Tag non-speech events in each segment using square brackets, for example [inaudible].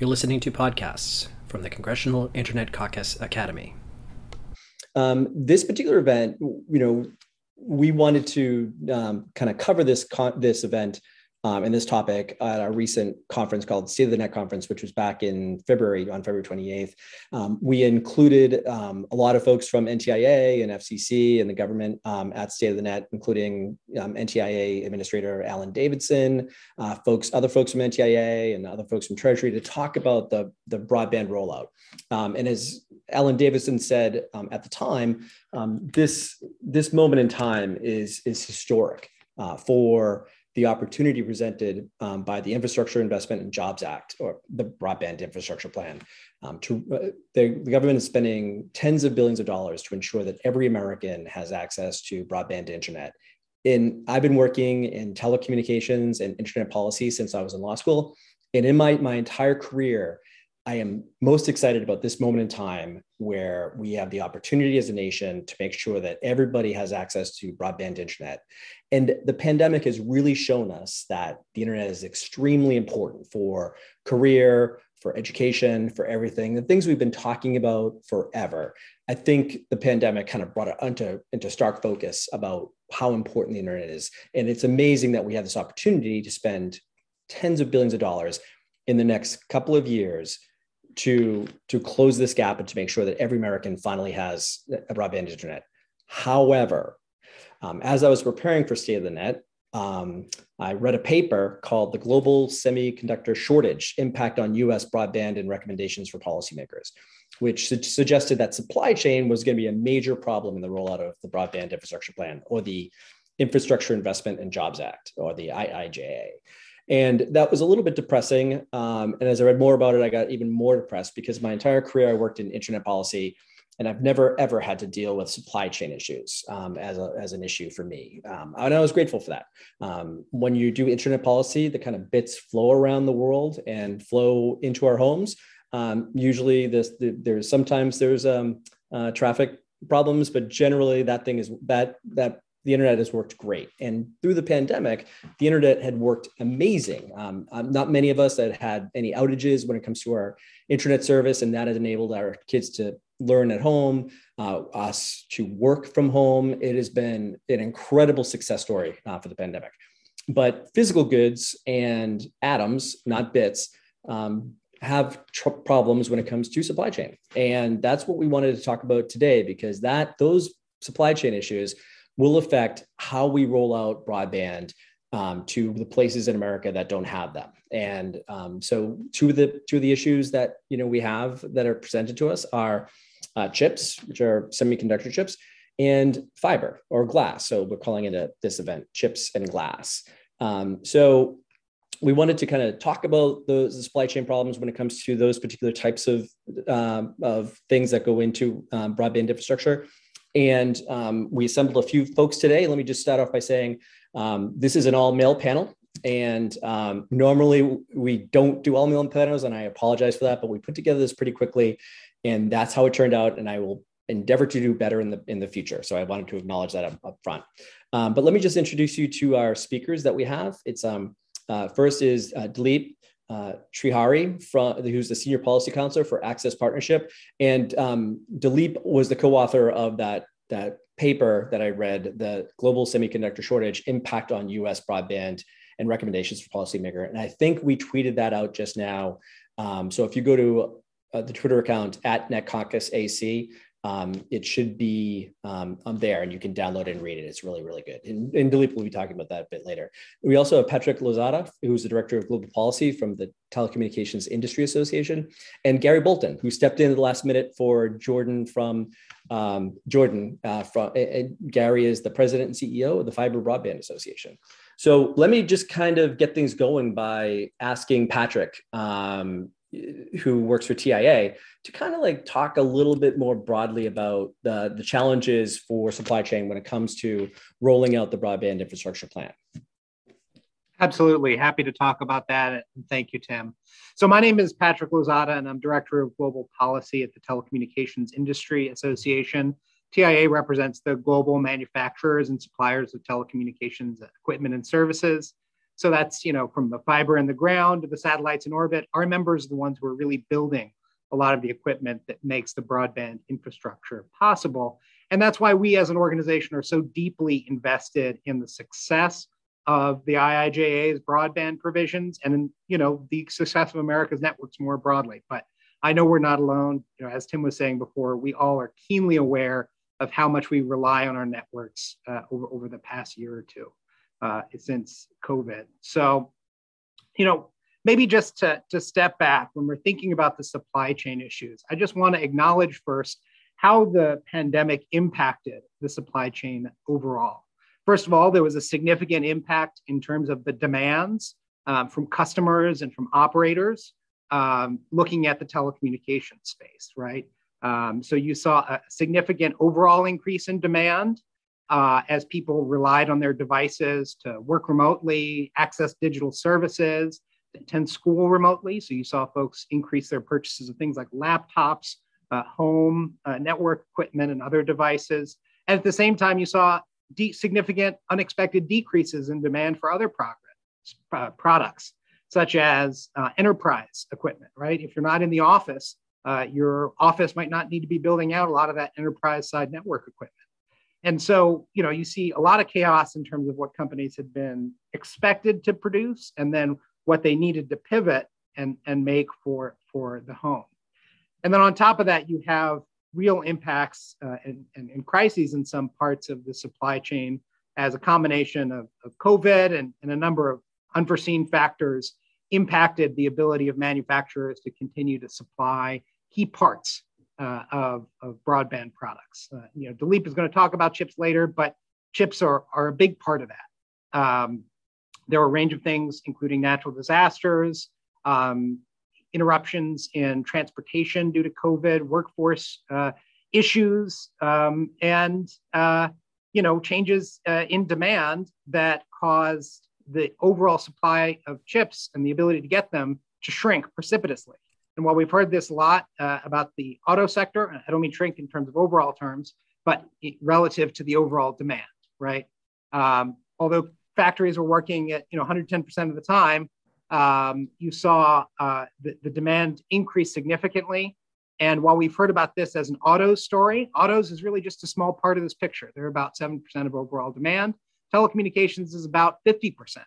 You're listening to podcasts from the Congressional Internet Caucus Academy. Um, this particular event, you know, we wanted to um, kind of cover this con- this event um, in this topic at our recent conference called State of the Net Conference, which was back in February on February 28th. Um, we included um, a lot of folks from NTIA and FCC and the government um, at State of the Net, including um, NTIA Administrator Alan Davidson, uh, folks, other folks from NTIA and other folks from Treasury to talk about the, the broadband rollout. Um, and as Alan Davidson said at the time, this, this moment in time is, is historic uh, for the opportunity presented um, by the Infrastructure Investment and Jobs Act or the Broadband Infrastructure Plan. Um, to uh, the, the, government is spending tens of billions of dollars to ensure that every American has access to broadband internet. In I've been working in telecommunications and internet policy since I was in law school, and in my my entire career, I am most excited about this moment in time where we have the opportunity as a nation to make sure that everybody has access to broadband internet. And the pandemic has really shown us that the internet is extremely important for career, for education, for everything, the things we've been talking about forever. I think the pandemic kind of brought it into, into stark focus about how important the internet is. And it's amazing that we have this opportunity to spend tens of billions of dollars in the next couple of years to to close this gap and to make sure that every American finally has a broadband internet. However, um, as I was preparing for State of the Net, um, I read a paper called "The Global Semiconductor Shortage: Impact on U.S. Broadband and Recommendations for Policymakers," which su- suggested that supply chain was going to be a major problem in the rollout of the Broadband Infrastructure Plan or the Infrastructure Investment and Jobs Act or the IIJA. And that was a little bit depressing. Um, and as I read more about it, I got even more depressed because my entire career I worked in internet policy and I've never ever had to deal with supply chain issues um, as, a, as an issue for me. Um, and I was grateful for that. Um, when you do internet policy, the kind of bits flow around the world and flow into our homes. Um, usually, this the, there's sometimes there's um, uh, traffic problems, but generally that thing is that that the internet has worked great. And through the pandemic, the internet had worked amazing. Um, um, not many of us that had any outages when it comes to our internet service, and that has enabled our kids to learn at home, uh, us to work from home. It has been an incredible success story uh, for the pandemic. But physical goods and atoms, not bits, um, have tr- problems when it comes to supply chain, and that's what we wanted to talk about today because that those supply chain issues will affect how we roll out broadband um, to the places in America that don't have them. And um, so two of the two of the issues that you know we have that are presented to us are uh, chips, which are semiconductor chips, and fiber or glass. So we're calling it a, this event chips and glass. Um, so we wanted to kind of talk about the, supply chain problems when it comes to those particular types of, um, of things that go into um, broadband infrastructure. And um, we assembled a few folks today. Let me just start off by saying um, this is an all male panel. And um, normally we don't do all male panels, and I apologize for that, but we put together this pretty quickly. And that's how it turned out. And I will endeavor to do better in the in the future. So I wanted to acknowledge that up, up front. Um, but let me just introduce you to our speakers that we have. It's um, uh, first is uh, Dileep uh, Srihari, from, who's the senior policy counselor for Access Partnership, and um, Dileep was the co-author of that that paper that I read, the Global Semiconductor Shortage: Impact on U.S. Broadband and Recommendations for Policymaker. And I think we tweeted that out just now. Um, so if you go to uh, the Twitter account at NetCaucusAC, um, it should be um, on there and you can download it and read it. It's really, really good. And, and Dileep will be talking about that a bit later. We also have Patrick Lozada, who's the Director of Global Policy from the Telecommunications Industry Association, and Gary Bolton, who stepped in at the last minute for Jordan from um, Jordan. Uh, from, Gary is the President and CEO of the Fiber Broadband Association. So let me just kind of get things going by asking Patrick, um, who works for TIA to kind of like talk a little bit more broadly about the, the challenges for supply chain when it comes to rolling out the broadband infrastructure plan. Absolutely. Happy to talk about that. And thank you, Tim. So, my name is Patrick Lozada, and I'm Director of Global Policy at the Telecommunications Industry Association. TIA represents the global manufacturers and suppliers of telecommunications equipment and services. So that's, you know, from the fiber in the ground to the satellites in orbit. Our members are the ones who are really building a lot of the equipment that makes the broadband infrastructure possible. And that's why we as an organization are so deeply invested in the success of the IIJA's broadband provisions and in, you know the success of America's networks more broadly. But I know we're not alone. You know, as Tim was saying before, we all are keenly aware of how much we rely on our networks uh, over, over the past year or two uh, since COVID. So, you know, maybe just to, to step back when we're thinking about the supply chain issues, I just want to acknowledge first how the pandemic impacted the supply chain overall. First of all, there was a significant impact in terms of the demands um, from customers and from operators um, looking at the telecommunications space, right? Um, so you saw a significant overall increase in demand uh, as people relied on their devices to work remotely, access digital services, attend school remotely. So you saw folks increase their purchases of things like laptops, uh, home, uh, network equipment, and other devices. And at the same time, you saw de- significant unexpected decreases in demand for other progress, uh, products, such as uh, enterprise equipment, right? If you're not in the office, uh, your office might not need to be building out a lot of that enterprise side network equipment. And so, you know, you see a lot of chaos in terms of what companies had been expected to produce and then what they needed to pivot and, and make for, for the home. And then on top of that, you have real impacts uh, and, and, and, crises in some parts of the supply chain as a combination of, of COVID and, and a number of unforeseen factors impacted the ability of manufacturers to continue to supply key parts of, of broadband products. Uh, you know, Dileep is going to talk about chips later, but chips are, are a big part of that. Um, there are a range of things, including natural disasters, um, interruptions in transportation due to COVID, workforce uh, issues, um, and uh, you know changes uh, in demand that caused the overall supply of chips and the ability to get them to shrink precipitously. And while we've heard this a lot uh, about the auto sector, I don't mean shrink in terms of overall terms, but relative to the overall demand, right? Um, although factories were working at you know 110% of the time, um, you saw uh, the, the demand increase significantly. And while we've heard about this as an autos story, autos is really just a small part of this picture. They're about 7% of overall demand. Telecommunications is about 50%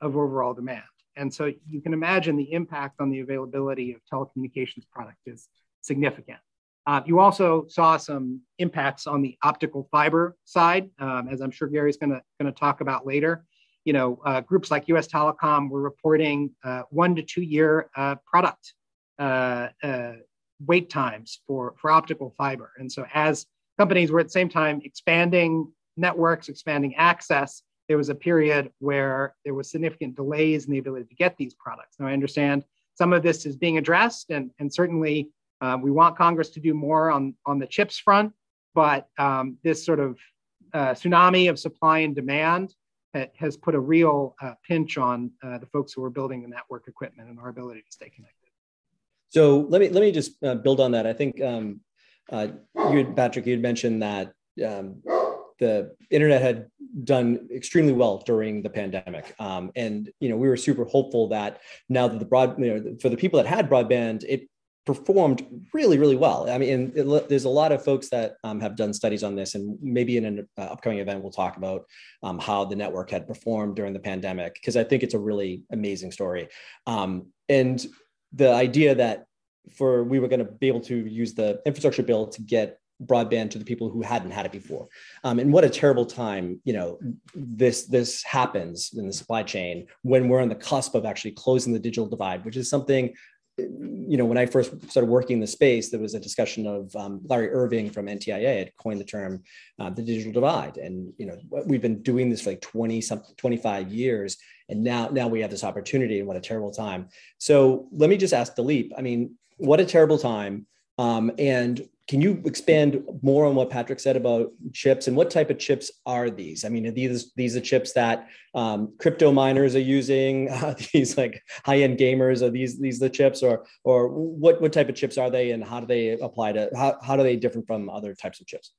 of overall demand. And so you can imagine the impact on the availability of telecommunications product is significant. Uh, you also saw some impacts on the optical fiber side, um, as I'm sure Gary's going to talk about later you know, uh, groups like US Telecom were reporting uh, one to two year uh, product uh, uh, wait times for, for optical fiber. And so as companies were at the same time expanding networks, expanding access, there was a period where there was significant delays in the ability to get these products. Now I understand some of this is being addressed and, and certainly uh, we want Congress to do more on, on the chips front, but um, this sort of tsunami of supply and demand has put a real uh, pinch on uh, the folks who are building the network equipment and our ability to stay connected. So let me let me just uh, build on that. I think um, uh, you, Patrick, you had mentioned that um, the internet had done extremely well during the pandemic, um, and you know we were super hopeful that now that the broad, you know, for the people that had broadband, it performed really, really well. I mean, it, there's a lot of folks that um, have done studies on this, and maybe in an uh, upcoming event, we'll talk about um, how the network had performed during the pandemic, because I think it's a really amazing story. Um, and the idea that for we were going to be able to use the infrastructure bill to get broadband to the people who hadn't had it before um, and what a terrible time you know this this happens in the supply chain when we're on the cusp of actually closing the digital divide which is something you know, when I first started working in the space, there was a discussion of um, Larry Irving from NTIA had coined the term uh, the digital divide. And, you know, we've been doing this for like 20 something, 25 years. And now, now we have this opportunity and what a terrible time. So let me just ask Dileep, I mean, what a terrible time. Um, and can you expand more on what Patrick said about chips and what type of chips are these? I mean, are these these are chips that um, crypto miners are using? [laughs] Uh, these like high end gamers are these these the chips, or or what what type of chips are they, and how do they apply to how how do they different from other types of chips?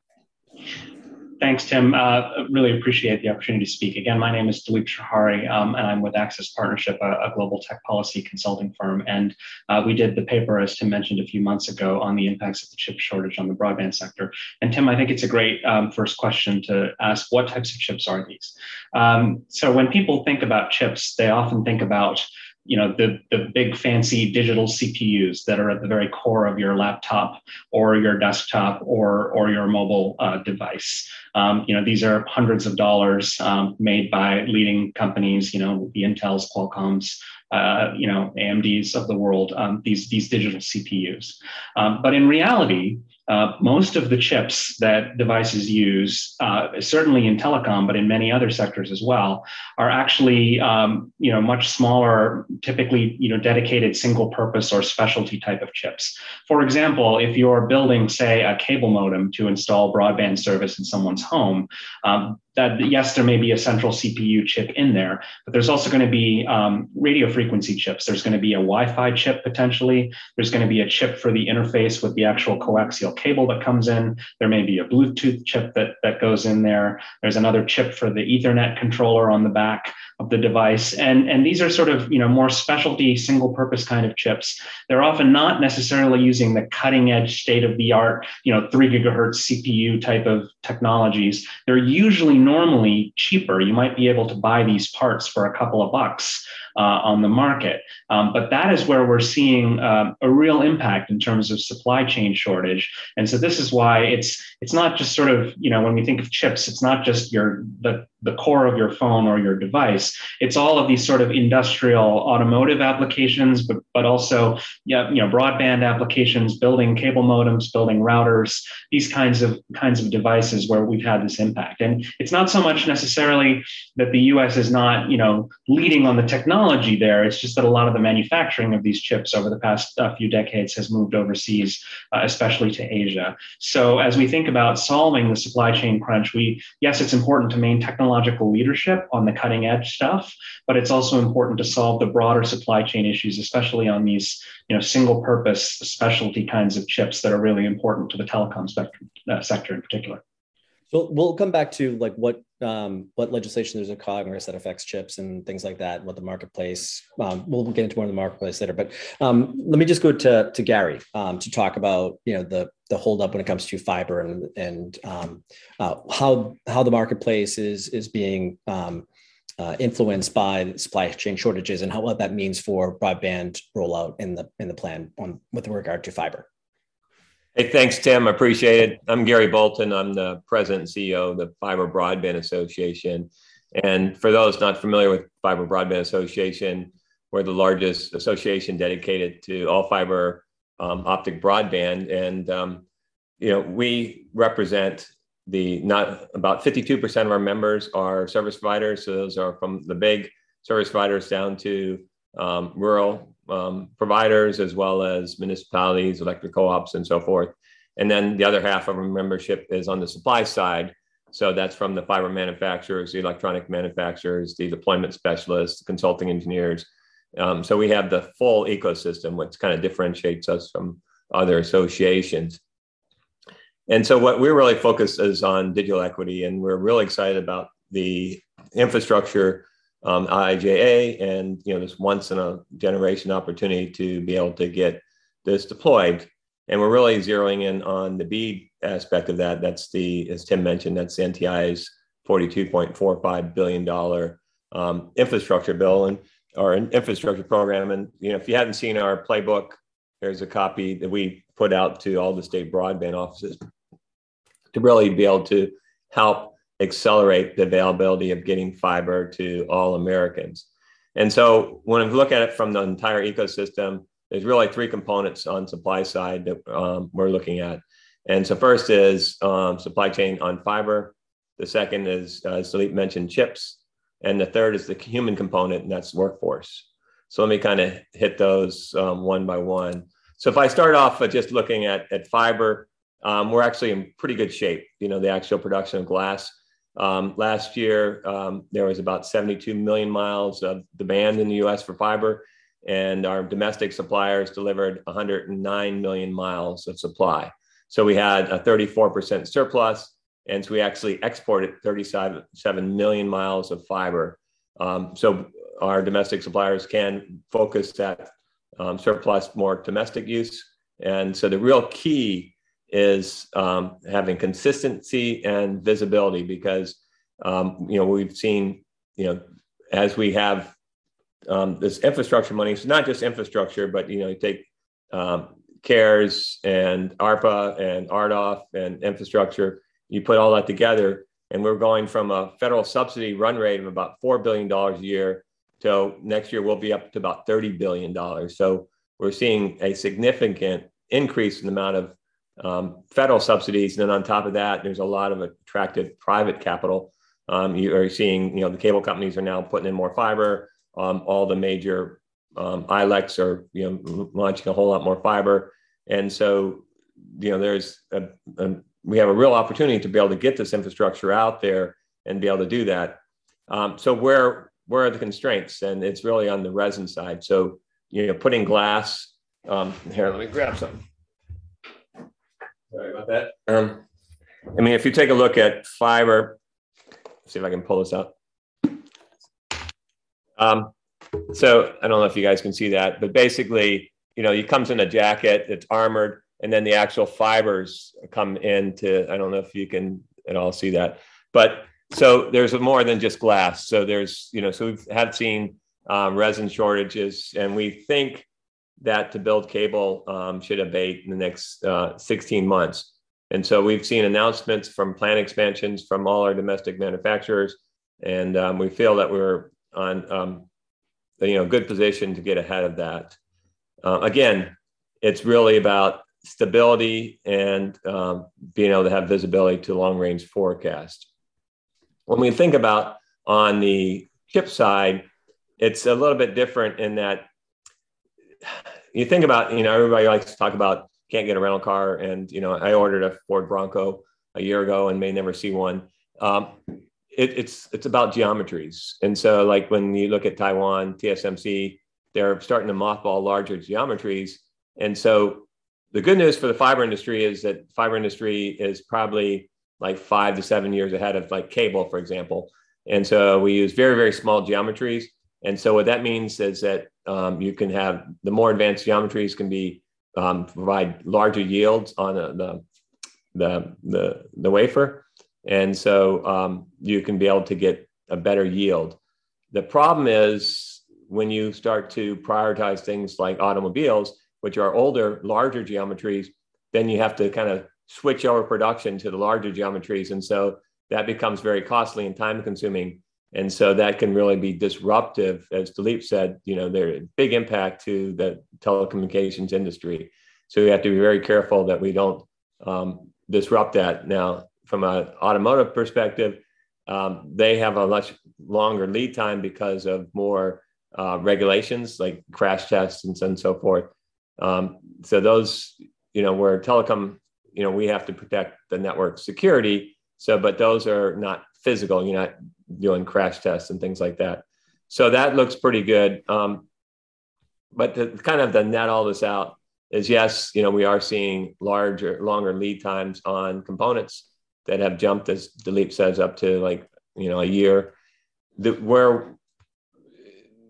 Thanks, Tim. Uh, really appreciate the opportunity to speak. Again, my name is Dileep Srihari, um, and I'm with Access Partnership, a, a, global tech policy consulting firm. And uh, we did the paper, as Tim mentioned a few months ago, on the impacts of the chip shortage on the broadband sector. And Tim, I think it's a great um, first question to ask what types of chips are these? Um, so when people think about chips, they often think about you know the the big fancy digital CPUs that are at the very core of your laptop or your desktop or or your mobile uh, device. Um, you know these are hundreds of dollars um, made by leading companies. You know the Intels, Qualcomm's, uh, you know AMD's of the world. Um, these these digital CPUs, um, but in reality uh, most of the chips that devices use, uh, certainly in telecom, but in many other sectors as well, are actually um, you know much smaller, typically you know dedicated single-purpose or specialty type of chips. For example, if you're building, say, a cable modem to install broadband service in someone's home, um, that yes, there may be a central CPU chip in there, but there's also going to be um, radio frequency chips. There's going to be a Wi-Fi chip potentially. There's going to be a chip for the interface with the actual coaxial cable that comes in. There may be a Bluetooth chip that that goes in there. There's another chip for the Ethernet controller on the back of the device. And, and these are sort of, you know, more specialty single purpose kind of chips. They're often not necessarily using the cutting edge state of the art, you know, three gigahertz CPU type of technologies. They're usually normally cheaper. You might be able to buy these parts for a couple of bucks uh, on the market. Um, but that is where we're seeing uh, a real impact in terms of supply chain shortage. And so this is why it's it's not just sort of you know when we think of chips, it's not just your the the core of your phone or your device. It's all of these sort of industrial automotive applications, but but also yeah, you know broadband applications, building cable modems, building routers, these kinds of kinds of devices where we've had this impact. And it's not so much necessarily that the U.S. is not you know leading on the technology there. It's just that a lot of the manufacturing of these chips over the past uh, few decades has moved overseas, uh, especially to Asia. So as we think about solving the supply chain crunch, we yes, it's important to maintain technology technological leadership on the cutting edge stuff, but it's also important to solve the broader supply chain issues, especially on these you know single purpose specialty kinds of chips that are really important to the telecom spectrum, uh, sector in particular. So we'll come back to like what um, what legislation there's in Congress that affects chips and things like that. What the marketplace. Um, we'll get into more of the marketplace later, but um, let me just go to to Gary um, to talk about you know the the holdup when it comes to fiber and and um, uh, how how the marketplace is is being um, uh, influenced by supply chain shortages and how what that means for broadband rollout in the in the plan on with regard to fiber. Hey, thanks, Tim. I appreciate it. I'm Gary Bolton. I'm the president and CEO of the Fiber Broadband Association. And for those not familiar with Fiber Broadband Association, we're the largest association dedicated to all fiber um, optic broadband. And, um, you know, we represent the not about 52% of our members are service providers. So those are from the big service providers down to um, rural um, providers as well as municipalities, electric co-ops, and so forth. And then the other half of our membership is on the supply side. So that's from the fiber manufacturers, the electronic manufacturers, the deployment specialists, consulting engineers. Um, so we have the full ecosystem, which kind of differentiates us from other associations. And so what we're really focused is on digital equity, and we're really excited about the infrastructure um, IIJA and you know this once in a generation opportunity to be able to get this deployed. And we're really zeroing in on the BEAD aspect of that. That's the, as Tim mentioned, that's the NTI's $42.45 billion um, infrastructure bill and an infrastructure program. And you know, if you haven't seen our playbook, there's a copy that we put out to all the state broadband offices to really be able to help accelerate the availability of getting fiber to all Americans. And so when we look at it from the entire ecosystem, there's really three components on supply side that um, we're looking at. And so first is um, supply chain on fiber. The second is, uh, as Dileep mentioned, chips. And the third is the human component, and that's workforce. So let me kind of hit those um, one by one. So if I start off with just looking at, at fiber, um, we're actually in pretty good shape. You know, the actual production of glass um, last year, um, there was about 72 million miles of demand in the US for fiber, and our domestic suppliers delivered 109 million miles of supply. So we had a 34% surplus, And so we actually exported 37 million miles of fiber. Um, so our domestic suppliers can focus that um, surplus more domestic use. And so the real key is um, having consistency and visibility because um, you know we've seen you know as we have um, this infrastructure money, so not just infrastructure, but you know you take um, CARES and ARPA and RDOF and infrastructure, you put all that together, and we're going from a federal subsidy run rate of about $4 billion a year to next year we'll be up to about $30 billion. So we're seeing a significant increase in the amount of um, federal subsidies. And then on top of that, there's a lot of attractive private capital. Um, you are seeing, you know, the cable companies are now putting in more fiber. Um, all the major um, are, you know, launching a whole lot more fiber. And so, you know, there's a, a, we have a real opportunity to be able to get this infrastructure out there and be able to do that. Um, so where where are the constraints? And it's really on the resin side. So you know, putting glass. Um, here, let me grab some. Sorry about that. Um, I mean, if you take a look at fiber, see if I can pull this up. Um, so I don't know if you guys can see that, but basically, you know, it comes in a jacket that's armored, and then the actual fibers come into. I don't know if you can at all see that, but so there's more than just glass. So there's, you know, so we have seen um, resin shortages, and we think that to build cable um, should abate in the next uh, 16 months. And so we've seen announcements from plant expansions from all our domestic manufacturers, and um, we feel that we're on um, you know good position to get ahead of that. Uh, again, it's really about stability and um, being able to have visibility to long range forecast. When we think about on the chip side, it's a little bit different in that you think about, you know, everybody likes to talk about can't get a rental car. And, you know, I ordered a Ford Bronco a year ago and may never see one. Um, it, it's it's about geometries. And so like when you look at Taiwan, TSMC, they're starting to mothball larger geometries. And so the good news for the fiber industry is that fiber industry is probably like five to seven years ahead of like cable, for example. And so we use very, very small geometries. And so what that means is that um, you can have the more advanced geometries can be um, provide larger yields on a, the, the, the, the wafer. And so um, you can be able to get a better yield. The problem is when you start to prioritize things like automobiles, which are older, larger geometries, then you have to kind of switch over production to the larger geometries. And so that becomes very costly and time consuming. And so that can really be disruptive, as Dileep said, you know, a big impact to the telecommunications industry. So we have to be very careful that we don't um, disrupt that. Now, from an automotive perspective, um, they have a much longer lead time because of more uh, regulations like crash tests and, and so forth. Um, so those, you know, where telecom, you know, we have to protect the network security. So, but those are not physical. You're not doing crash tests and things like that. So that looks pretty good. Um, but to kind of the net all this out is yes, you know, we are seeing larger, longer lead times on components that have jumped, as Dileep says, up to like, you know, a year. The, where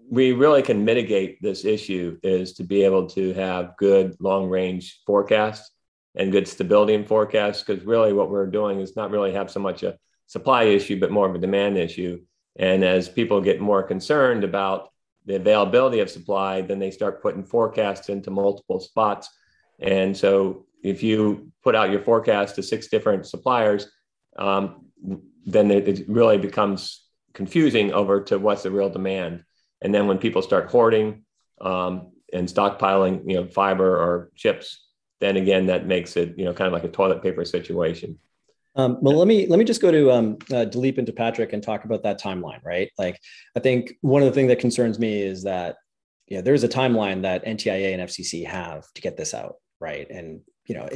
we really can mitigate this issue is to be able to have good long range forecasts and good stability in forecasts because really what we're doing is not really have so much a supply issue but more of a demand issue. And as people get more concerned about the availability of supply then they start putting forecasts into multiple spots. And so if you put out your forecast to six different suppliers um, then it really becomes confusing over to what's the real demand. And then when people start hoarding um, and stockpiling, you know, fiber or chips, then again, that makes it, you know, kind of like a toilet paper situation. Um, well, let me let me just go to um, uh, and to Patrick and talk about that timeline, right? Like, I think one of the things that concerns me is that yeah, there's a timeline that NTIA and FCC have to get this out, right? And you know,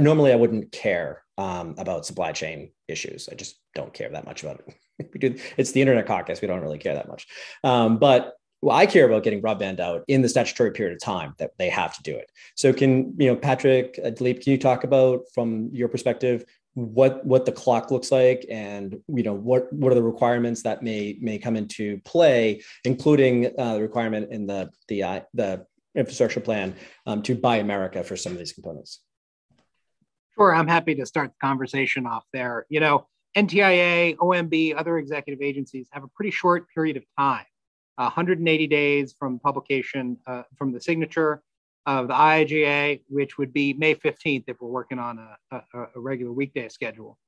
normally I wouldn't care um, about supply chain issues. I just don't care that much about it. [laughs] we do it's the internet caucus we don't really care that much um, but well, I care about getting broadband out in the statutory period of time that they have to do it. So, can you know, Patrick, uh, Dileep, can you talk about from your perspective what what the clock looks like and you know what what are the requirements that may may come into play including uh, the requirement in the the uh, the infrastructure plan um, to buy america for some of these components. Sure i'm happy to start the conversation off there. You know ntia omb other executive agencies have a pretty short period of time 180 days from publication uh, from the signature of the IIJA, which would be May 15th if we're working on a, a, a regular weekday schedule.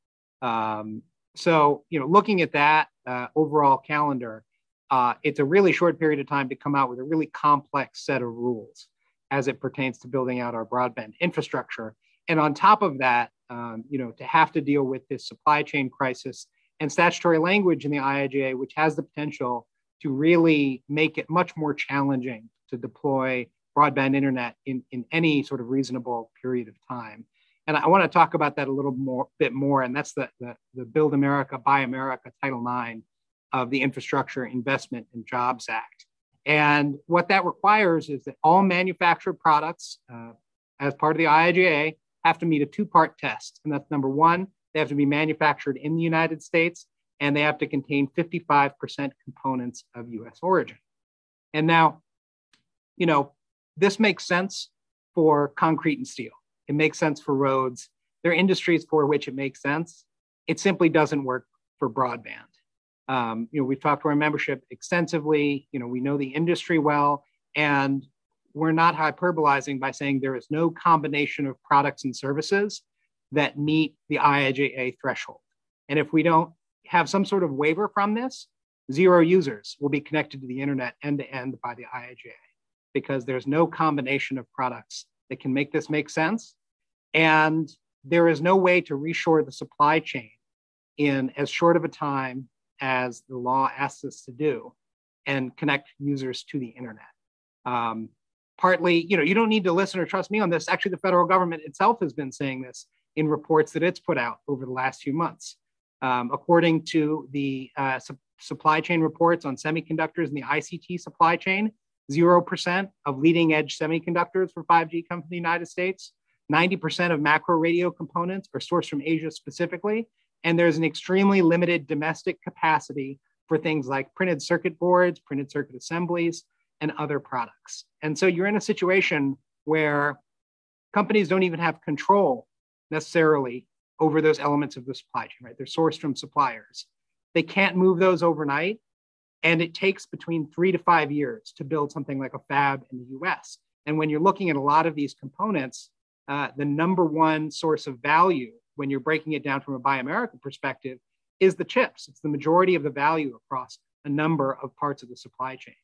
Um, so, you know, looking at that uh, overall calendar, uh, it's a really short period of time to come out with a really complex set of rules as it pertains to building out our broadband infrastructure. And on top of that, um, you know, to have to deal with this supply chain crisis and statutory language in the IIJA, which has the potential to really make it much more challenging to deploy broadband internet in, in any sort of reasonable period of time. And I want to talk about that a little more bit more. And that's the, the, the Build America, Buy America Title IX of the Infrastructure Investment and Jobs Act. And what that requires is that all manufactured products, uh, as part of the IIJA, have to meet a two part test. And that's number one, they have to be manufactured in the United States and they have to contain 55% components of US origin. And now, you know, this makes sense for concrete and steel. It makes sense for roads. There are industries for which it makes sense. It simply doesn't work for broadband. Um, you know, we've talked to our membership extensively. You know, we know the industry well, and we're not hyperbolizing by saying there is no combination of products and services that meet the IIJA threshold. And if we don't have some sort of waiver from this, zero users will be connected to the internet end to end by the IIJA because there's no combination of products that can make this make sense. And there is no way to reshore the supply chain in as short of a time as the law asks us to do and connect users to the internet. Um, partly, you know, you don't need to listen or trust me on this. Actually, the federal government itself has been saying this in reports that it's put out over the last few months. Um, according to the uh, su- supply chain reports on semiconductors and the ICT supply chain, 0% of leading edge semiconductors for 5G come from the United States. 90% of macro radio components are sourced from Asia specifically. And there's an extremely limited domestic capacity for things like printed circuit boards, printed circuit assemblies, and other products. And so you're in a situation where companies don't even have control necessarily over those elements of the supply chain, right? They're sourced from suppliers. They can't move those overnight. And it takes between three to five years to build something like a fab in the US. And when you're looking at a lot of these components, uh, the number one source of value when you're breaking it down from a Buy America perspective is the chips. It's the majority of the value across a number of parts of the supply chain.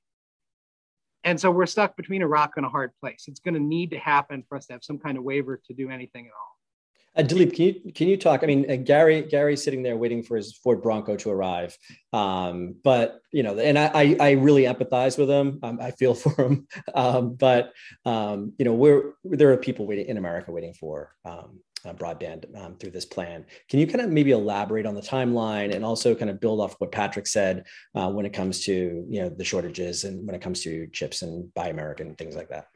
And so we're stuck between a rock and a hard place. It's going to need to happen for us to have some kind of waiver to do anything at all. Uh, Dileep, can you can you talk? I mean, uh, Gary Gary's sitting there waiting for his Ford Bronco to arrive, um, but you know, and I I really empathize with him. Um, I feel [laughs] for him, um, but um, you know, we're there are people waiting in America waiting for um, uh, broadband um, through this plan. Can you kind of maybe elaborate on the timeline and also kind of build off what Patrick said uh, when it comes to you know the shortages and when it comes to chips and Buy American things like that?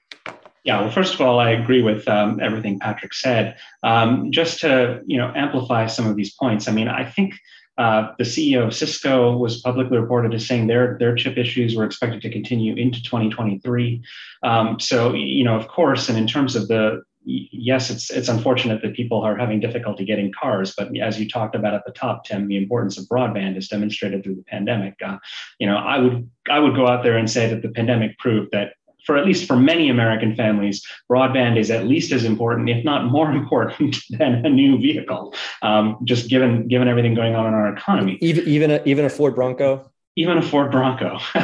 Yeah, well, first of all, I agree with um, everything Patrick said. Um, just to you know amplify some of these points, I mean, I think uh, the CEO of Cisco was publicly reported as saying their their chip issues were expected to continue into 2023. Um, so you know, of course, and in terms of the yes, it's it's unfortunate that people are having difficulty getting cars, but as you talked about at the top, Tim, the importance of broadband is demonstrated through the pandemic. Uh, you know, I would I would go out there and say that the pandemic proved that for at least for many American families, broadband is at least as important, if not more [laughs] important, than a new vehicle. Um, just given given everything going on in our economy. Even even a, even a Ford Bronco even a Ford Bronco. [laughs]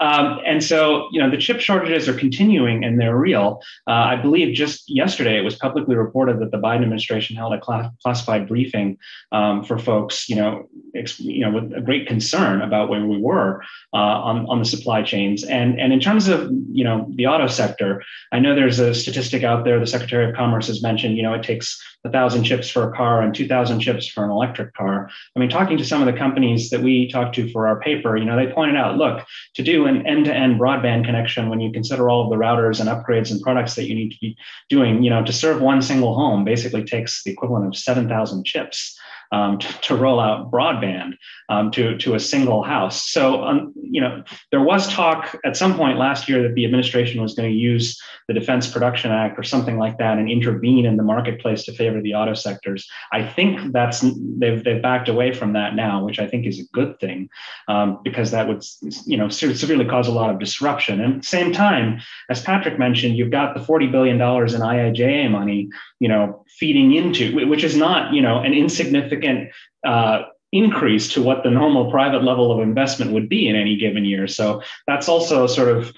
um, and so, you know, the chip shortages are continuing and they're real. Uh, I believe just yesterday it was publicly reported that the Biden administration held a class- classified briefing um, for folks, you know, ex- you know, with a great concern about where we were uh, on, on the supply chains. And, and in terms of, you know, the auto sector, I know there's a statistic out there, the Secretary of Commerce has mentioned, you know, it takes a thousand chips for a car and 2,000 chips for an electric car. I mean, talking to some of the companies that we talked to for our paper, you know, they pointed out, look, to do an end-to-end broadband connection, when you consider all of the routers and upgrades and products that you need to be doing, you know, to serve one single home basically takes the equivalent of 7,000 chips um, to, to, roll out broadband um, to, to a single house. So, um, you know, there was talk at some point last year that the administration was going to use the Defense Production Act or something like that and intervene in the marketplace to favor the auto sectors. I think that's they've they've backed away from that now, which I think is a good thing um, because that would you know severely cause a lot of disruption. And at the same time, as Patrick mentioned, you've got the forty billion dollars in IIJA money, you know, feeding into which is not you know an insignificant. Uh, increase to what the normal private level of investment would be in any given year. So that's also sort of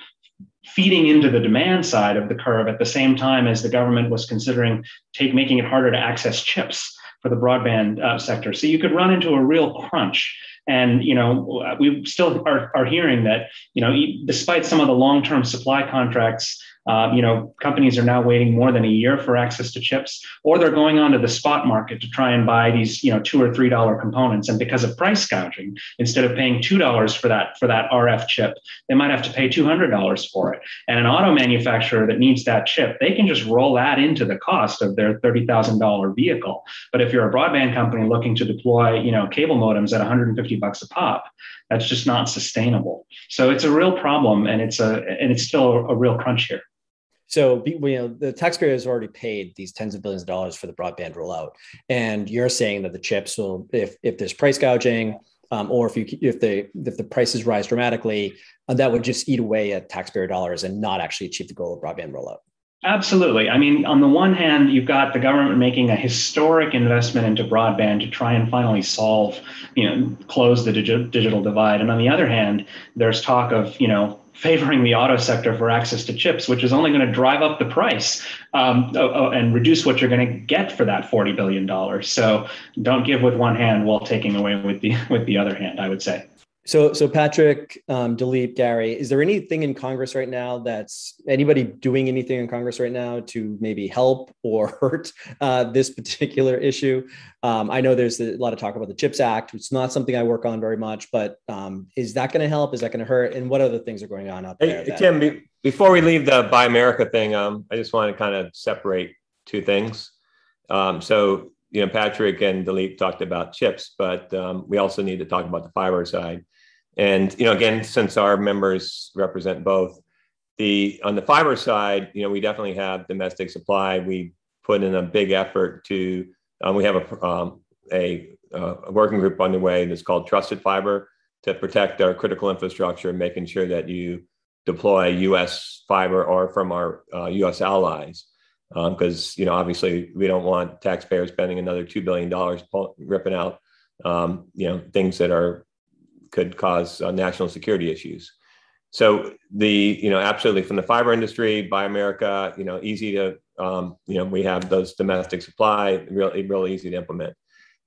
feeding into the demand side of the curve at the same time as the government was considering take making it harder to access chips for the broadband uh, sector. So you could run into a real crunch. And you know, we still are, are hearing that you know, despite some of the long-term supply contracts uh, you know, companies are now waiting more than a year for access to chips, or they're going onto the spot market to try and buy these, you know, two or three dollar components. And because of price gouging, instead of paying two dollars for that for that RF chip, they might have to pay two hundred dollars for it. And an auto manufacturer that needs that chip, they can just roll that into the cost of their thirty thousand dollar vehicle. But if you're a broadband company looking to deploy, you know, cable modems at 150 bucks a pop, that's just not sustainable. So it's a real problem, and it's a and it's still a real crunch here. So, you know, the taxpayer has already paid these tens of billions of dollars for the broadband rollout, and you're saying that the chips will, if if there's price gouging, um, or if you if the if the prices rise dramatically, uh, that would just eat away at taxpayer dollars and not actually achieve the goal of broadband rollout. Absolutely. I mean, on the one hand, you've got the government making a historic investment into broadband to try and finally solve, you know, close the digi- digital divide. And on the other hand, there's talk of, you know, favoring the auto sector for access to chips, which is only going to drive up the price um, and reduce what you're going to get for that $40 billion. So don't give with one hand while taking away with the, [laughs] with the other hand, I would say. So, so Patrick, um, Gary, is there anything in Congress right now that's anybody doing anything in Congress right now to maybe help or [laughs] hurt uh, this particular issue? Um, I know there's a lot of talk about the CHIPS Act. It's not something I work on very much, but um, is that going to help? Is that going to hurt? And what other things are going on out there? Hey, that- Tim, be, before we leave the Buy America thing, um, I just want to kind of separate two things. Um, so, you know, Patrick and Dileep talked about chips, but um, we also need to talk about the fiber side. And you know, again, since our members represent both, the on the fiber side, you know, we definitely have domestic supply. We put in a big effort to. Um, we have a um, a, uh, a working group underway that's called Trusted Fiber to protect our critical infrastructure, making sure that you deploy U.S. fiber or from our uh, U.S. allies, because um, you know obviously we don't want taxpayers spending another two billion dollars ripping out um, you know things that are could cause uh, national security issues. So the you know absolutely from the fiber industry, Buy America, you know easy to um, you know we have those domestic supply, really really easy to implement.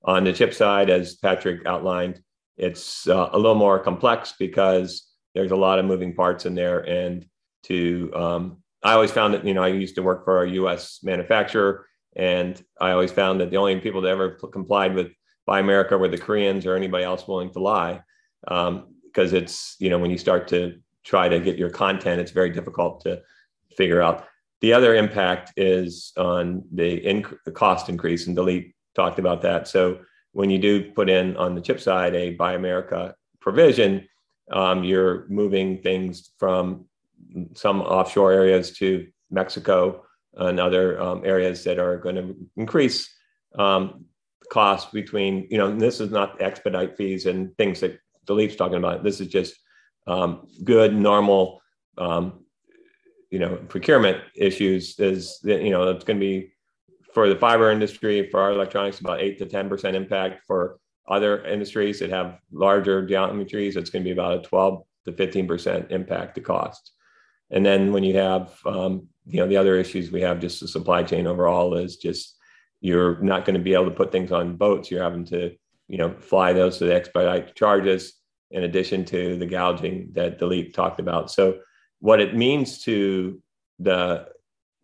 On the chip side, as Patrick outlined, it's uh, a little more complex because there's a lot of moving parts in there. And to um, I always found that you know I used to work for a U.S. manufacturer, and I always found that the only people that ever complied with Buy America were the Koreans or anybody else willing to lie because um, it's you know when you start to try to get your content, it's very difficult to figure out. The other impact is on the, inc- the cost increase, and Dileep talked about that. So when you do put in on the chip side a Buy America provision, um, you're moving things from some offshore areas to Mexico and other um, areas that are going to increase um, cost between, you know, this is not expedite fees and things that Dileep's talking about. This is just um, good, normal, um, you know, procurement issues. Is you know, it's going to be for the fiber industry, for our electronics, about eight to ten percent impact. For other industries that have larger geometries, it's going to be about a twelve to fifteen percent impact to cost. And then when you have, um, you know, the other issues we have, just the supply chain overall is just you're not going to be able to put things on boats. You're having to you know, fly those to the expedite charges in addition to the gouging that Dileep talked about. So what it means to the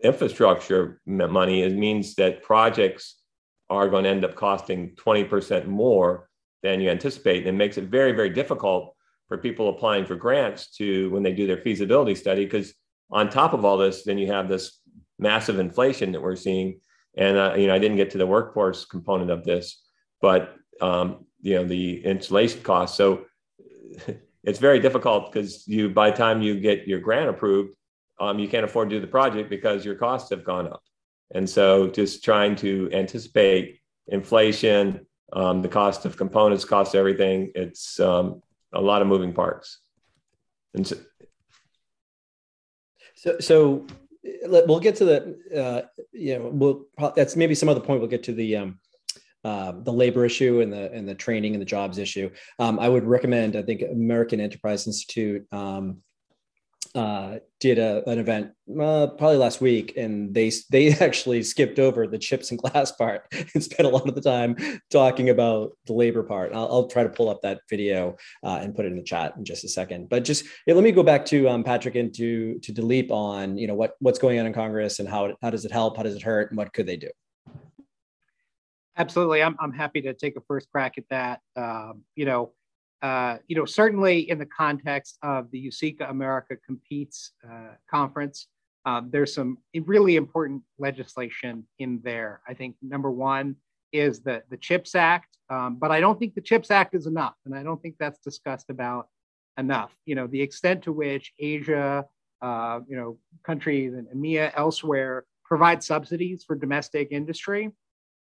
infrastructure money, it means that projects are going to end up costing 20% more than you anticipate. And it makes it very, very difficult for people applying for grants to when they do their feasibility study, because on top of all this, then you have this massive inflation that we're seeing. And uh, you know, I didn't get to the workforce component of this, but um, you know, the installation costs. So [laughs] it's very difficult because you, by the time you get your grant approved, um, you can't afford to do the project because your costs have gone up. And so, just trying to anticipate inflation, um, the cost of components, cost of everything, it's um, a lot of moving parts. And so, so, so we'll get to the, uh, you know, we'll, that's maybe some other point we'll get to the, um, uh, the labor issue and the and the training and the jobs issue. Um, I would recommend. I think American Enterprise Institute um, uh, did a, an event uh, probably last week, and they they [laughs] actually skipped over the chips and glass [laughs] part and spent a lot of the time talking about the labor part. I'll, I'll try to pull up that video uh, and put it in the chat in just a second. But just yeah, let me go back to um, Patrick and to to Dileep on you know what what's going on in Congress and how how does it help, how does it hurt, and what could they do. Absolutely, I'm I'm happy to take a first crack at that. Um, you know uh, you know, certainly in the context of the USICA America Competes uh, conference, um, there's some really important legislation in there. I think number one is the, the CHIPS Act, um, but I don't think the CHIPS Act is enough. And I don't think that's discussed about enough. You know, the extent to which Asia, uh, you know, countries and EMEA elsewhere provide subsidies for domestic industry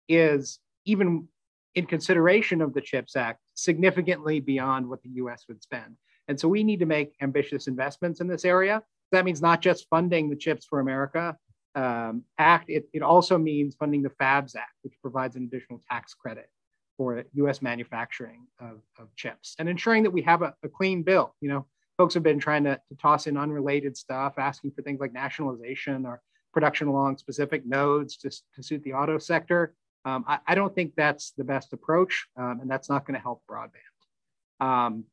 is even in consideration of the CHIPS Act significantly beyond what the US would spend. And so we need to make ambitious investments in this area. That means not just funding the Chips for America um, Act, it, it also means funding the FABS Act, which provides an additional tax credit for US manufacturing of, of chips and ensuring that we have a, a, clean bill. You know, folks have been trying to, to toss in unrelated stuff, asking for things like nationalization or production along specific nodes to, to suit the auto sector. Um, I, I, don't think that's the best approach, um, and that's not going to help broadband. Um,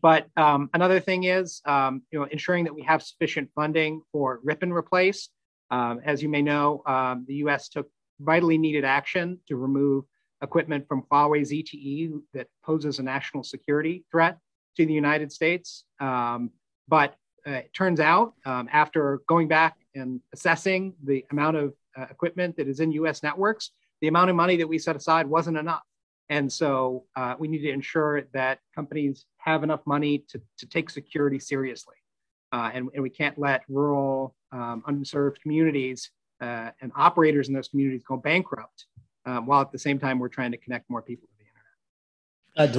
but um, another thing is, um, you know, ensuring that we have sufficient funding for rip and replace. Um, as you may know, the U.S. took vitally needed action to remove equipment from Huawei ZTE that poses a national security threat to the United States. but uh, it turns out, after going back and assessing the amount of uh, equipment that is in U.S. networks, the amount of money that we set aside wasn't enough. And so uh, we need to ensure that companies have enough money to, to take security seriously. Uh, and, and we can't let rural, um, unserved communities uh, and operators in those communities go bankrupt um, while at the same time we're trying to connect more people to the internet.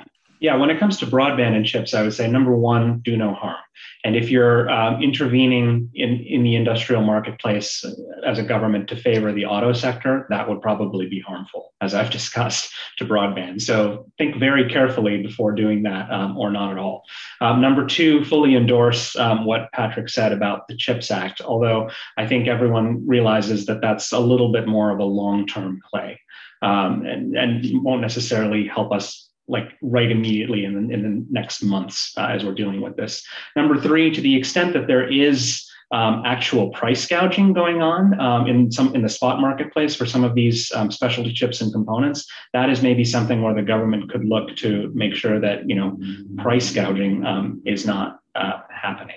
Uh? Yeah, when it comes to broadband and chips, I would say number one, do no harm. And if you're um, intervening in, in the industrial marketplace as a government to favor the auto sector, that would probably be harmful, as I've [laughs] discussed, to broadband. So think very carefully before doing that um, or not at all. Um, number two, fully endorse um, what Patrick said about the CHIPS Act, although I think everyone realizes that that's a little bit more of a long term play. Um, and, and won't necessarily help us like right immediately in the, in the next months uh, as we're dealing with this. Number three, to the extent that there is um, actual price gouging going on um, in some in the spot marketplace for some of these um, specialty chips and components, that is maybe something where the government could look to make sure that you know price gouging um, is not uh, happening.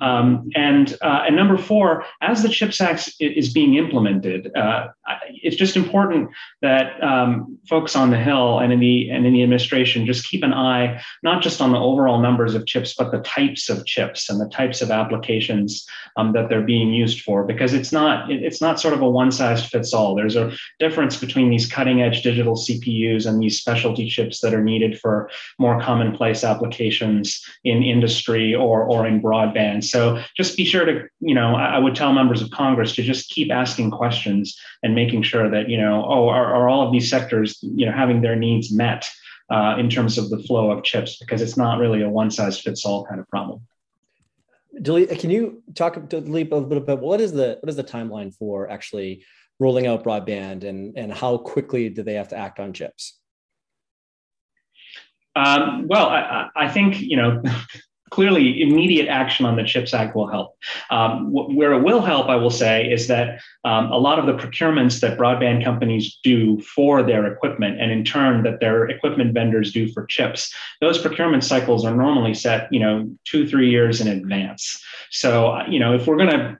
Um, and uh, and number four, as the CHIPS Act is being implemented, uh, it's just important that um, folks on the Hill and in the and in the administration just keep an eye not just on the overall numbers of chips, but the types of chips and the types of applications um, that they're being used for, because it's not it's not sort of a one size fits all. There's a difference between these cutting edge digital CPUs and these specialty chips that are needed for more commonplace applications in industry or or in broadband. So just be sure to, you know, I would tell members of Congress to just keep asking questions and making sure that, you know, oh, are, are all of these sectors, you know, having their needs met uh, in terms of the flow of chips? Because it's not really a one size fits all kind of problem. Dileep, can you talk to Dileep a little bit about what is the what is the timeline for actually rolling out broadband and and how quickly do they have to act on chips? Um, well, I, I, think you know clearly immediate action on the CHIPS Act will help. Um, wh- where it will help, I will say, is that um, a lot of the procurements that broadband companies do for their equipment, and in turn that their equipment vendors do for chips, those procurement cycles are normally set, you know, two three years in advance. So, you know, if we're going to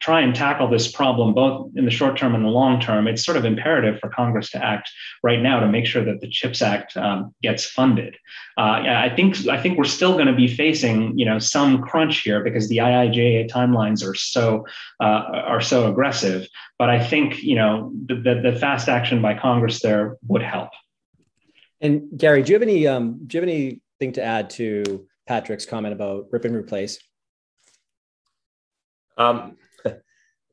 try and tackle this problem both in the short term and the long term, it's sort of imperative for Congress to act right now to make sure that the CHIPS Act um, gets funded. Uh, I think I think we're still going to be facing you know some crunch here because the IIJA timelines are so uh, are so aggressive. But I think you know the, the, the fast action by Congress there would help. And Gary, do you have any um, do you have anything to add to Patrick's comment about rip and replace? Um,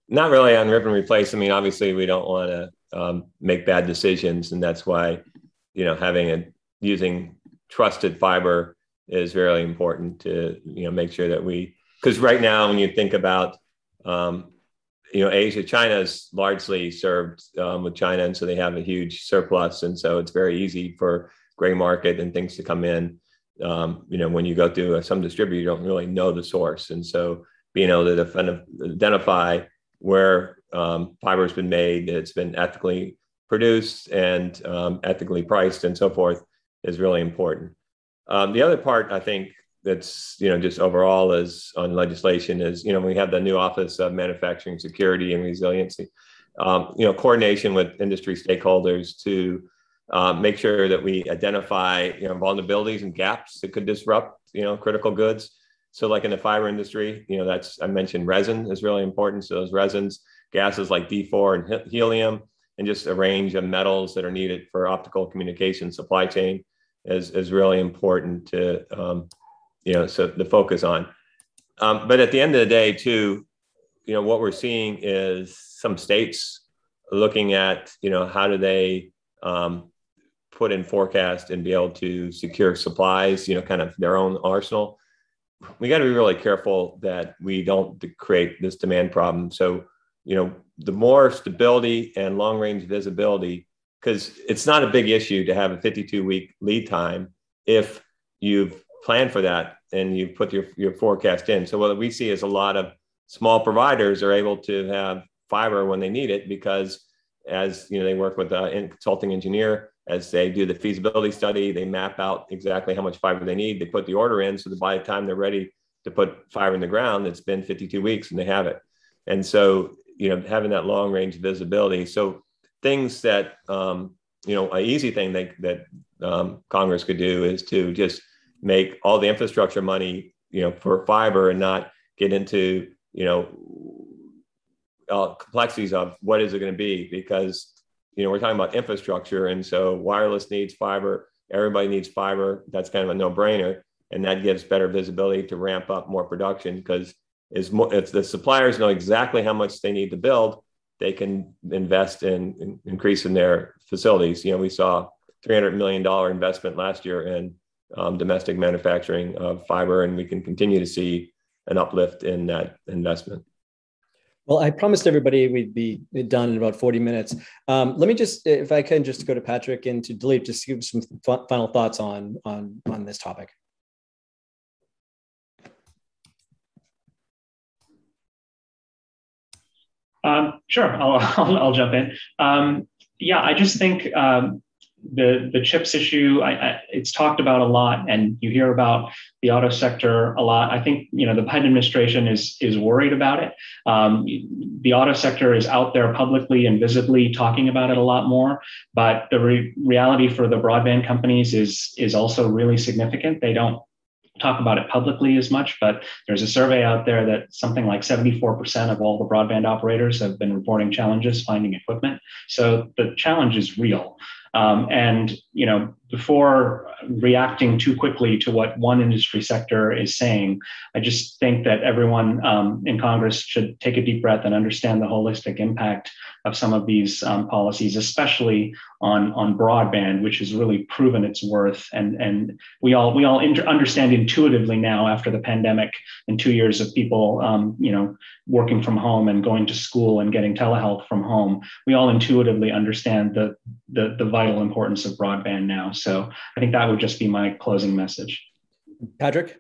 not really on rip and replace. I mean, obviously, we don't want to um, make bad decisions, and that's why you know having a using trusted fiber is very important to you know make sure that we because right now when you think about um, you know Asia, China is largely served um, with China, and so they have a huge surplus, and so it's very easy for gray market and things to come in. Um, you know, when you go through some distributor, you don't really know the source, and so being able to identify where um, fiber has been made, it's been ethically produced and um, ethically priced, and so forth, is really important. Um, the other part, I think, that's you know just overall is on legislation is you know we have the new Office of Manufacturing Security and Resiliency, um, you know coordination with industry stakeholders to uh, make sure that we identify you know vulnerabilities and gaps that could disrupt you know critical goods so like in the fiber industry, you know, that's, I mentioned resin is really important. So those resins, gases like D4 and helium, and just a range of metals that are needed for optical communication supply chain is, is really important to, um, you know, so the focus on. Um, but at the end of the day too, you know, what we're seeing is some states looking at, you know, how do they um, put in forecast and be able to secure supplies, you know, kind of their own arsenal we got to be really careful that we don't create this demand problem. So, you know, the more stability and long range visibility, because it's not a big issue to have a 52 week lead time if you've planned for that and you put your, your forecast in. So, what we see is a lot of small providers are able to have fiber when they need it because as you know, they work with a consulting engineer as they do the feasibility study, they map out exactly how much fiber they need. They put the order in so that by the time they're ready to put fiber in the ground, it's been 52 weeks and they have it. And so, you know, having that long range visibility. So things that, um, you know, an easy thing that, that um, Congress could do is to just make all the infrastructure money, you know, for fiber and not get into, you know, uh, complexities of what is it going to be because you know, we're talking about infrastructure. And so wireless needs fiber, everybody needs fiber. That's kind of a no brainer. And that gives better visibility to ramp up more production because is if the suppliers know exactly how much they need to build, they can invest in, in increasing their facilities. You know, we saw $300 million investment last year in um, domestic manufacturing of fiber, and we can continue to see an uplift in that investment. Well, I promised everybody we'd be done in about 40 minutes. Um, let me just, if I can, just go to Patrick and to Dileep, just give some final thoughts on, on, on this topic. Um, sure, I'll, [laughs] I'll, I'll, jump in. Um, yeah, I just think um, the the chips issue I, I, it's talked about a lot and you hear about the auto sector a lot i think you know the biden administration is is worried about it um, the auto sector is out there publicly and visibly talking about it a lot more but the re- reality for the broadband companies is is also really significant they don't talk about it publicly as much, but there's a survey out there that something like 74% of all the broadband operators have been reporting challenges finding equipment. So the challenge is real. Um, and you know, before reacting too quickly to what one industry sector is saying, I just think that everyone um, in Congress should take a deep breath and understand the holistic impact of some of these um, policies, especially on on broadband, which has really proven its worth. And and we all we all inter- understand intuitively now after the pandemic and two years of people, um, you know, working from home and going to school and getting telehealth from home. We all intuitively understand the the, the vital importance of broadband now. So I think that would just be my closing message. Patrick?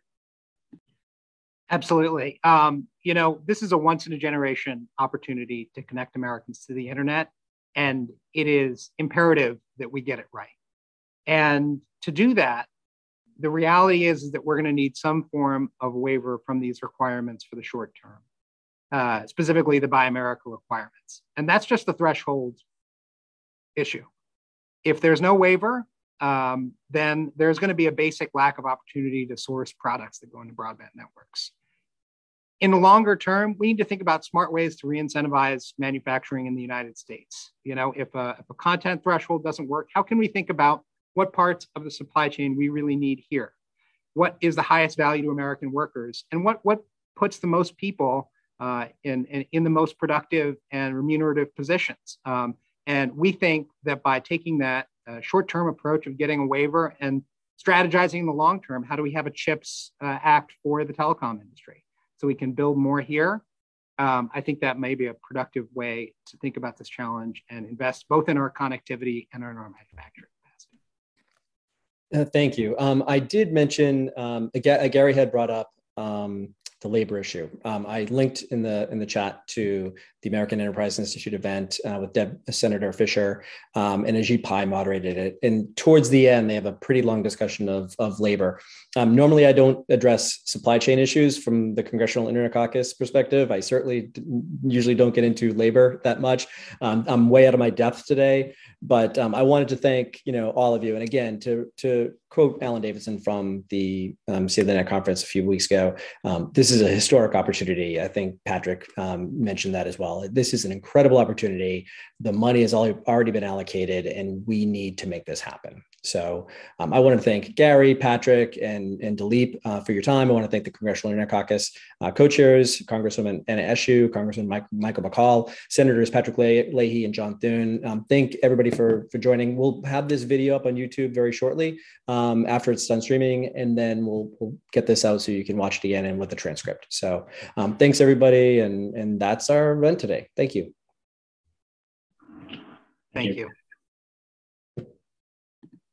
Absolutely. Um, you know, this is a once in a generation opportunity to connect Americans to the internet, and it is imperative that we get it right. And to do that, the reality is, is that we're going to need some form of waiver from these requirements for the short term, uh, specifically the Buy America requirements. And that's just the threshold issue. If there's no waiver, um, then there's going to be a basic lack of opportunity to source products that go into broadband networks. In the longer term, we need to think about smart ways to re-incentivize manufacturing in the United States. You know, if a, if a content threshold doesn't work, how can we think about what parts of the supply chain we really need here? What is the highest value to American workers? And what, what puts the most people uh, in, in, in, the most productive and remunerative positions? Um, and we think that by taking that uh, short-term approach of getting a waiver and strategizing in the long term, how do we have a CHIPS uh, Act for the telecom industry so we can build more here? Um, I think that may be a productive way to think about this challenge and invest both in our connectivity and in our manufacturing capacity. Uh, thank you. Um, I did mention, um, Gary had brought up um, the labor issue. Um, I linked in the in the chat to the American Enterprise Institute event uh, with Deb, Senator Fischer, um, and Ajit Pai moderated it. And towards the end, they have a pretty long discussion of, of labor. Um, normally, I don't address supply chain issues from the Congressional Internet Caucus perspective. I certainly usually don't get into labor that much. Um, I'm way out of my depth today, but um, I wanted to thank you know all of you, and again to to quote Alan Davidson from the um, the Net conference a few weeks ago. Um, this is a historic opportunity. I think Patrick um, mentioned that as well. This is an incredible opportunity. The money has already been allocated, and we need to make this happen. So um, I want to thank Gary, Patrick, and, and Dileep uh, for your time. I want to thank the Congressional Internet Caucus uh, co-chairs, Congresswoman Anna Eshoo, Congressman Mike, Michael McCaul, Senators Patrick Leahy and John Thune. Um, thank everybody for, for joining. We'll have this video up on YouTube very shortly um, after it's done streaming, and then we'll, we'll get this out so you can watch it again and with the transcript. So um, thanks everybody, and, and that's our event today. Thank you. Thank you.